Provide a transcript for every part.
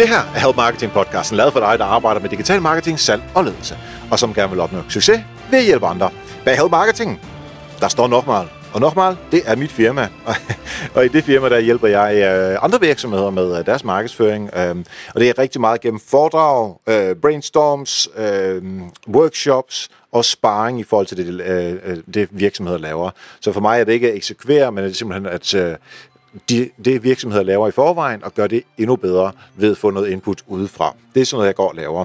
Det her er Help Marketing podcasten, lavet for dig, der arbejder med digital marketing, salg og ledelse, og som gerne vil opnå succes ved at hjælpe andre. Bag Help Marketing, der står Nokmal, og Nokmal, det er mit firma, og i det firma, der hjælper jeg øh, andre virksomheder med øh, deres markedsføring, øhm, og det er rigtig meget gennem foredrag, øh, brainstorms, øhm, workshops og sparring i forhold til det, det virksomheder laver. Så for mig er det ikke at eksekvere, men det er simpelthen at de, det virksomheder laver i forvejen, og gør det endnu bedre ved at få noget input udefra. Det er sådan noget, jeg går og laver.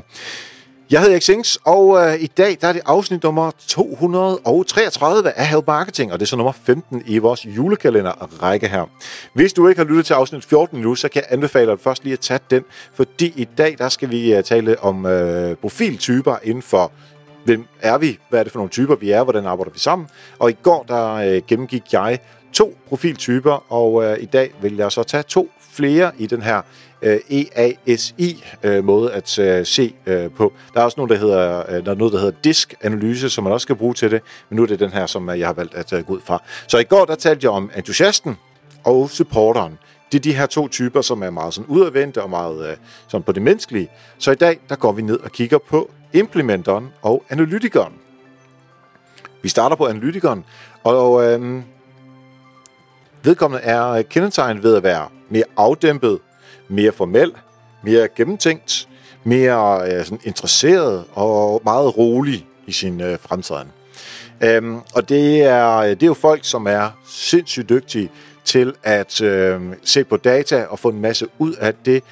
Jeg hedder Xings, og øh, i dag der er det afsnit nummer 233 af Help Marketing, og det er så nummer 15 i vores julekalender-række her. Hvis du ikke har lyttet til afsnit 14 nu, så kan jeg anbefale dig først lige at tage den, fordi i dag der skal vi øh, tale om øh, profiltyper inden for hvem er vi, hvad er det for nogle typer vi er, hvordan arbejder vi sammen. Og i går der øh, gennemgik jeg to profiltyper, og øh, i dag vil jeg så tage to flere i den her øh, EASI-måde øh, at øh, se øh, på. Der er også noget, der hedder, øh, der er noget, der hedder disk-analyse, som man også skal bruge til det, men nu er det den her, som øh, jeg har valgt at øh, gå ud fra. Så i går, der talte jeg om entusiasten og supporteren. Det er de her to typer, som er meget sådan udadvendte og meget øh, sådan på det menneskelige. Så i dag, der går vi ned og kigger på implementeren og analytikeren. Vi starter på analytikeren, og øh, Vedkommende er øh, kendetegnet ved at være mere afdæmpet, mere formel, mere gennemtænkt, mere øh, sådan interesseret og meget rolig i sin øh, fremtræden. Øhm, og det er, øh, det er jo folk, som er sindssygt dygtige til at øh, se på data og få en masse ud af det,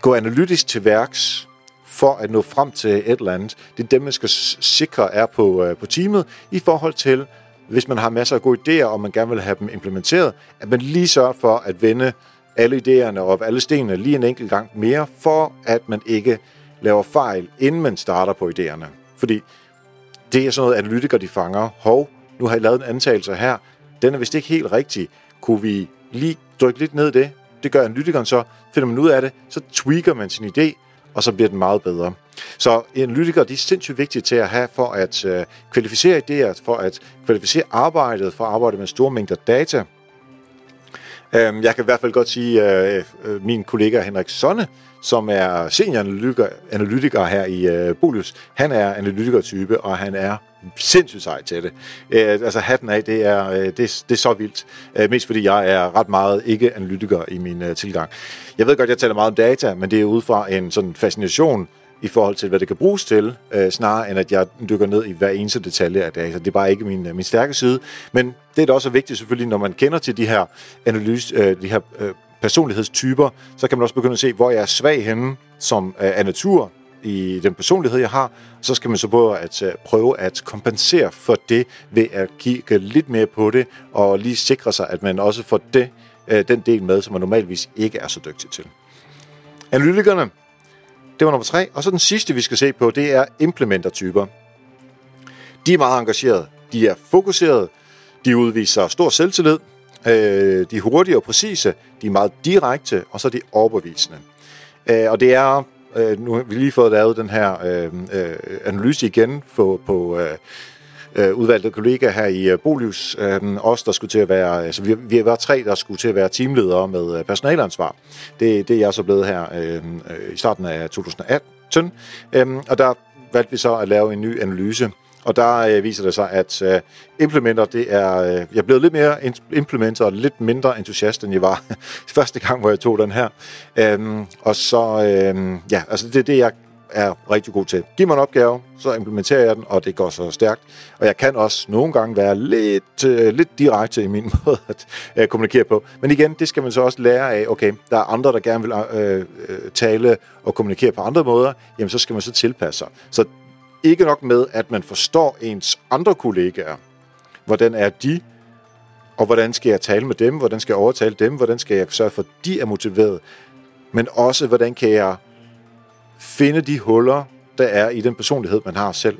gå analytisk til værks for at nå frem til et eller andet. Det er dem, man skal sikre er på, øh, på teamet i forhold til hvis man har masser af gode idéer, og man gerne vil have dem implementeret, at man lige sørger for at vende alle idéerne og alle stenene lige en enkelt gang mere, for at man ikke laver fejl, inden man starter på idéerne. Fordi det er sådan noget, analytikere de fanger. Hov, nu har jeg lavet en antagelse her. Den er vist ikke helt rigtig. Kunne vi lige dykke lidt ned i det? Det gør analytikeren så. Finder man ud af det, så tweaker man sin idé, og så bliver den meget bedre. Så analytikere de er sindssygt vigtige til at have for at øh, kvalificere idéer, for at kvalificere arbejdet, for at arbejde med store mængder data. Øhm, jeg kan i hvert fald godt sige, at øh, øh, min kollega Henrik Sonne, som er senior analytiker, her i øh, Bolius, han er analytikertype, og han er sindssygt sej til det. Øh, altså hatten af, det er, øh, det, det er så vildt. Øh, mest fordi jeg er ret meget ikke-analytiker i min øh, tilgang. Jeg ved godt, jeg taler meget om data, men det er ud fra en sådan fascination i forhold til, hvad det kan bruges til, øh, snarere end at jeg dykker ned i hver eneste detalje af data. Det er bare ikke min, øh, min stærke side. Men det er da også vigtigt selvfølgelig, når man kender til de her analyse, øh, de her øh, personlighedstyper, så kan man også begynde at se, hvor jeg er svag henne som øh, af natur i den personlighed, jeg har. Så skal man så på at øh, prøve at kompensere for det ved at kigge lidt mere på det, og lige sikre sig, at man også får det, øh, den del med, som man normalvis ikke er så dygtig til. Analytikerne, det var nummer tre. Og så den sidste, vi skal se på, det er implementertyper. De er meget engagerede. De er fokuserede. De udviser stor selvtillid. Øh, de er hurtige og præcise. De er meget direkte, og så er de overbevisende. Øh, og det er øh, nu har vi lige fået lavet den her øh, øh, analyse igen på, på øh, øh, udvalgte kollega her i øh, Bolius, øh, os der skulle til at være, altså vi, vi var tre, der skulle til at være teamledere med øh, personalansvar. Det, det er jeg så blevet her øh, i starten af 2018, øh, og der valgte vi så at lave en ny analyse, og der øh, viser det sig, at øh, implementer, det er, øh, jeg er blevet lidt mere implementer og lidt mindre entusiast, end jeg var første gang, hvor jeg tog den her. Øhm, og så, øh, ja, altså det er det, jeg er rigtig god til. Giv mig en opgave, så implementerer jeg den, og det går så stærkt. Og jeg kan også nogle gange være lidt, øh, lidt direkte i min måde at øh, kommunikere på. Men igen, det skal man så også lære af, okay, der er andre, der gerne vil øh, øh, tale og kommunikere på andre måder, jamen så skal man så tilpasse sig. Så ikke nok med, at man forstår ens andre kollegaer. Hvordan er de? Og hvordan skal jeg tale med dem? Hvordan skal jeg overtale dem? Hvordan skal jeg sørge for, at de er motiveret? Men også, hvordan kan jeg finde de huller, der er i den personlighed, man har selv.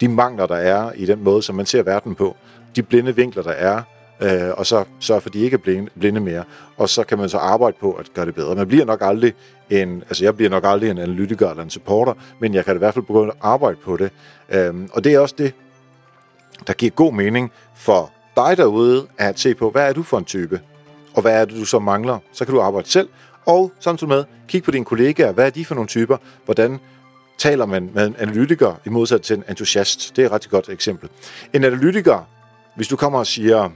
De mangler, der er i den måde, som man ser verden på. De blinde vinkler, der er, øh, og så sørge for, at de ikke er blinde, blinde mere. Og så kan man så arbejde på at gøre det bedre. Man bliver nok aldrig en, altså jeg bliver nok aldrig en analytiker eller en supporter, men jeg kan i hvert fald begynde at arbejde på det. Øhm, og det er også det, der giver god mening for dig derude, at se på, hvad er du for en type? Og hvad er det, du så mangler? Så kan du arbejde selv og samtidig med, kig på dine kollegaer. Hvad er de for nogle typer? Hvordan taler man med en analytiker i modsat til en entusiast? Det er et rigtig godt eksempel. En analytiker, hvis du kommer og siger,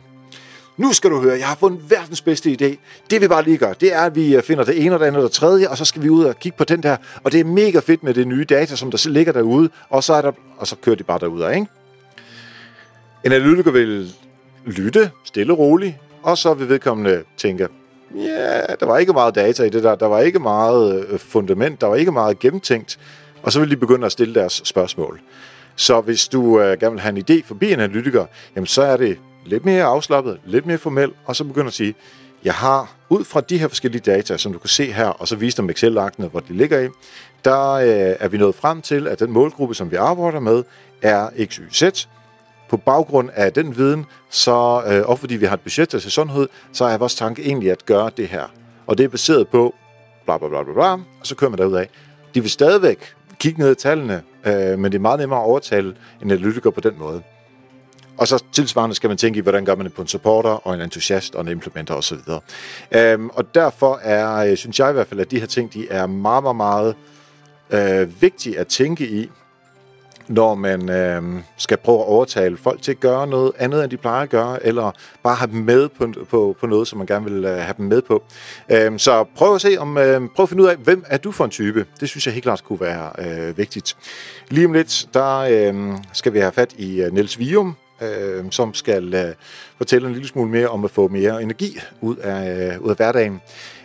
nu skal du høre, jeg har fundet verdens bedste idé. Det vi bare lige gør, det er, at vi øh, finder det ene og det andet og det tredje, og så skal vi ud og kigge på den der. Og det er mega fedt med det nye data, som der ligger derude, og så, er der, og så kører de bare derude, ikke? En analytiker vil lytte stille og roligt, og så vil vedkommende tænke, ja, der var ikke meget data i det der, der var ikke meget øh, fundament, der var ikke meget gennemtænkt, og så ville de begynde at stille deres spørgsmål. Så hvis du øh, gerne vil have en idé forbi en analytiker, jamen så er det lidt mere afslappet, lidt mere formelt, og så begynder at sige, jeg har ud fra de her forskellige data, som du kan se her, og så vise dem Excel-aktene, hvor de ligger i, der øh, er vi nået frem til, at den målgruppe, som vi arbejder med, er XYZ. På baggrund af den viden, så, øh, og fordi vi har et budget til sundhed, så er vores tanke egentlig at gøre det her. Og det er baseret på bla bla bla bla, bla og så kører man derud af. De vil stadigvæk kigge ned i tallene, øh, men det er meget nemmere at overtale en analytiker på den måde. Og så tilsvarende skal man tænke i, hvordan gør man det på en supporter og en entusiast og en implementer osv. Øhm, og derfor er, øh, synes jeg i hvert fald, at de her ting, de er meget, meget, meget øh, vigtige at tænke i, når man øh, skal prøve at overtale folk til at gøre noget andet, end de plejer at gøre, eller bare have dem med på, på, på noget, som man gerne vil øh, have dem med på. Øh, så prøv at se om, øh, prøv at finde ud af, hvem er du for en type? Det synes jeg helt klart kunne være øh, vigtigt. Lige om lidt, der øh, skal vi have fat i øh, Niels Vium, øh, som skal øh, fortælle en lille smule mere om at få mere energi ud af, øh, ud af hverdagen.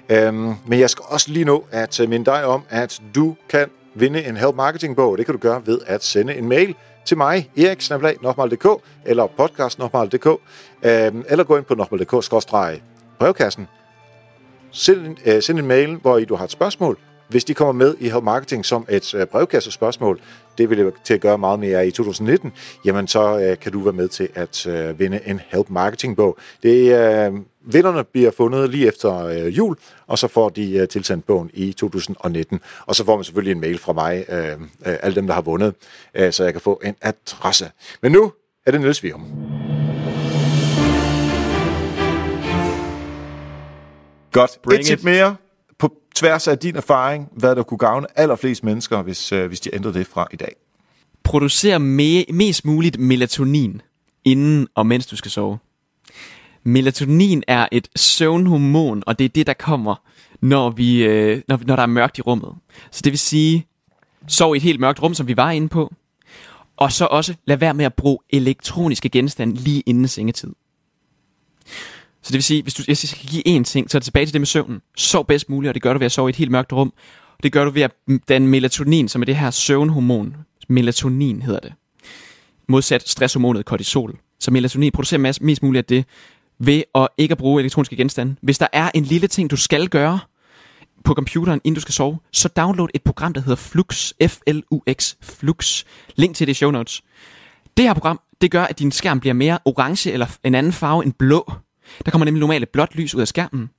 Øh, men jeg skal også lige nå at minde dig om, at du kan vinde en Help Marketing bog. Det kan du gøre ved at sende en mail til mig, eriksnablag.dk eller podcast.dk øh, eller gå ind på nokmal.dk-brevkassen. Send, øh, send en mail, hvor I du har et spørgsmål, hvis de kommer med i Help Marketing som et øh, brevkassespørgsmål, det vil det til at gøre meget mere i 2019, jamen så øh, kan du være med til at øh, vinde en Help Marketing bog. Det, øh, vinderne bliver fundet lige efter øh, jul, og så får de øh, tilsendt bogen i 2019. Og så får man selvfølgelig en mail fra mig, øh, øh, alle dem, der har vundet, øh, så jeg kan få en adresse. Men nu er det Niels Vium. Godt. Bring Et tip mere på tværs af din erfaring, hvad der kunne gavne allerflest mennesker, hvis, øh, hvis de ændrede det fra i dag? Producer me- mest muligt melatonin, inden og mens du skal sove. Melatonin er et søvnhormon, og det er det, der kommer, når, vi, øh, når, når der er mørkt i rummet. Så det vil sige, sov i et helt mørkt rum, som vi var inde på. Og så også lad være med at bruge elektroniske genstande lige inden sengetid. Så det vil sige, hvis du, jeg skal give én ting, så er det tilbage til det med søvnen. Sov bedst muligt, og det gør du ved at sove i et helt mørkt rum. Det gør du ved at danne melatonin, som er det her søvnhormon. Melatonin hedder det. Modsat stresshormonet kortisol. Så melatonin producerer mest, mest muligt af det ved at ikke at bruge elektroniske genstande. Hvis der er en lille ting, du skal gøre på computeren, inden du skal sove, så download et program, der hedder Flux. F-L-U-X. Flux. Link til det i show notes. Det her program, det gør, at din skærm bliver mere orange eller en anden farve end blå. Der kommer nemlig normalt blåt lys ud af skærmen.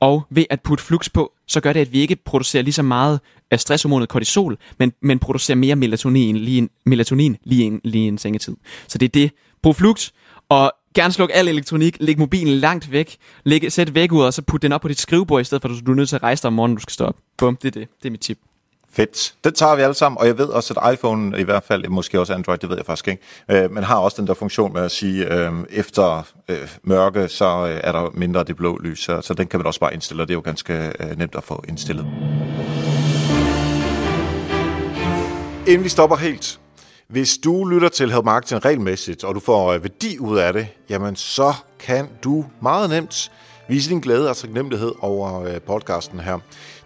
Og ved at putte flux på, så gør det, at vi ikke producerer lige så meget af stresshormonet kortisol, men, men producerer mere melatonin lige en, melatonin lige en, lige en sengetid. Så det er det. Brug flux, og gerne sluk al elektronik, læg mobilen langt væk, læg, sæt væk ud, og så put den op på dit skrivebord, i stedet for at du er nødt til at rejse dig om morgenen, du skal stå op. Bum, det er det. Det er mit tip. Fedt. Det tager vi alle sammen, og jeg ved også, at iPhone, i hvert fald, måske også Android, det ved jeg faktisk ikke, øh, men har også den der funktion med at sige, øh, efter øh, mørke, så øh, er der mindre af det blå lys, så, så den kan man også bare indstille, og det er jo ganske øh, nemt at få indstillet. Inden vi stopper helt, hvis du lytter til Help Marketing regelmæssigt, og du får øh, værdi ud af det, jamen så kan du meget nemt vise din glæde og taknemmelighed over øh, podcasten her.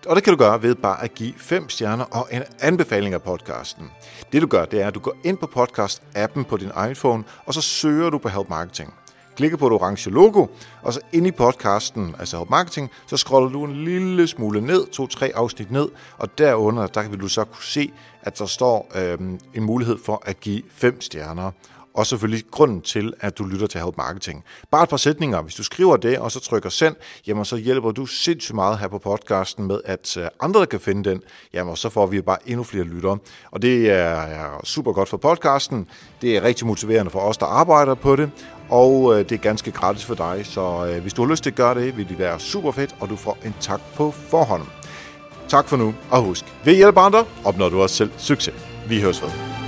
Og det kan du gøre ved bare at give fem stjerner og en anbefaling af podcasten. Det du gør, det er, at du går ind på podcast-appen på din iPhone, og så søger du på Help Marketing. Klikker på det orange logo, og så ind i podcasten, altså Help Marketing, så scroller du en lille smule ned, to-tre afsnit ned, og derunder, der vil du så kunne se, at der står øhm, en mulighed for at give fem stjerner og selvfølgelig grunden til, at du lytter til Help Marketing. Bare et par sætninger. Hvis du skriver det, og så trykker send, jamen så hjælper du sindssygt meget her på podcasten med, at øh, andre kan finde den, jamen så får vi bare endnu flere lyttere. Og det er super godt for podcasten. Det er rigtig motiverende for os, der arbejder på det, og øh, det er ganske gratis for dig, så øh, hvis du har lyst til at gøre det, vil det være super fedt, og du får en tak på forhånd. Tak for nu, og husk, ved hjælp andre, opnår du også selv succes. Vi høres ved.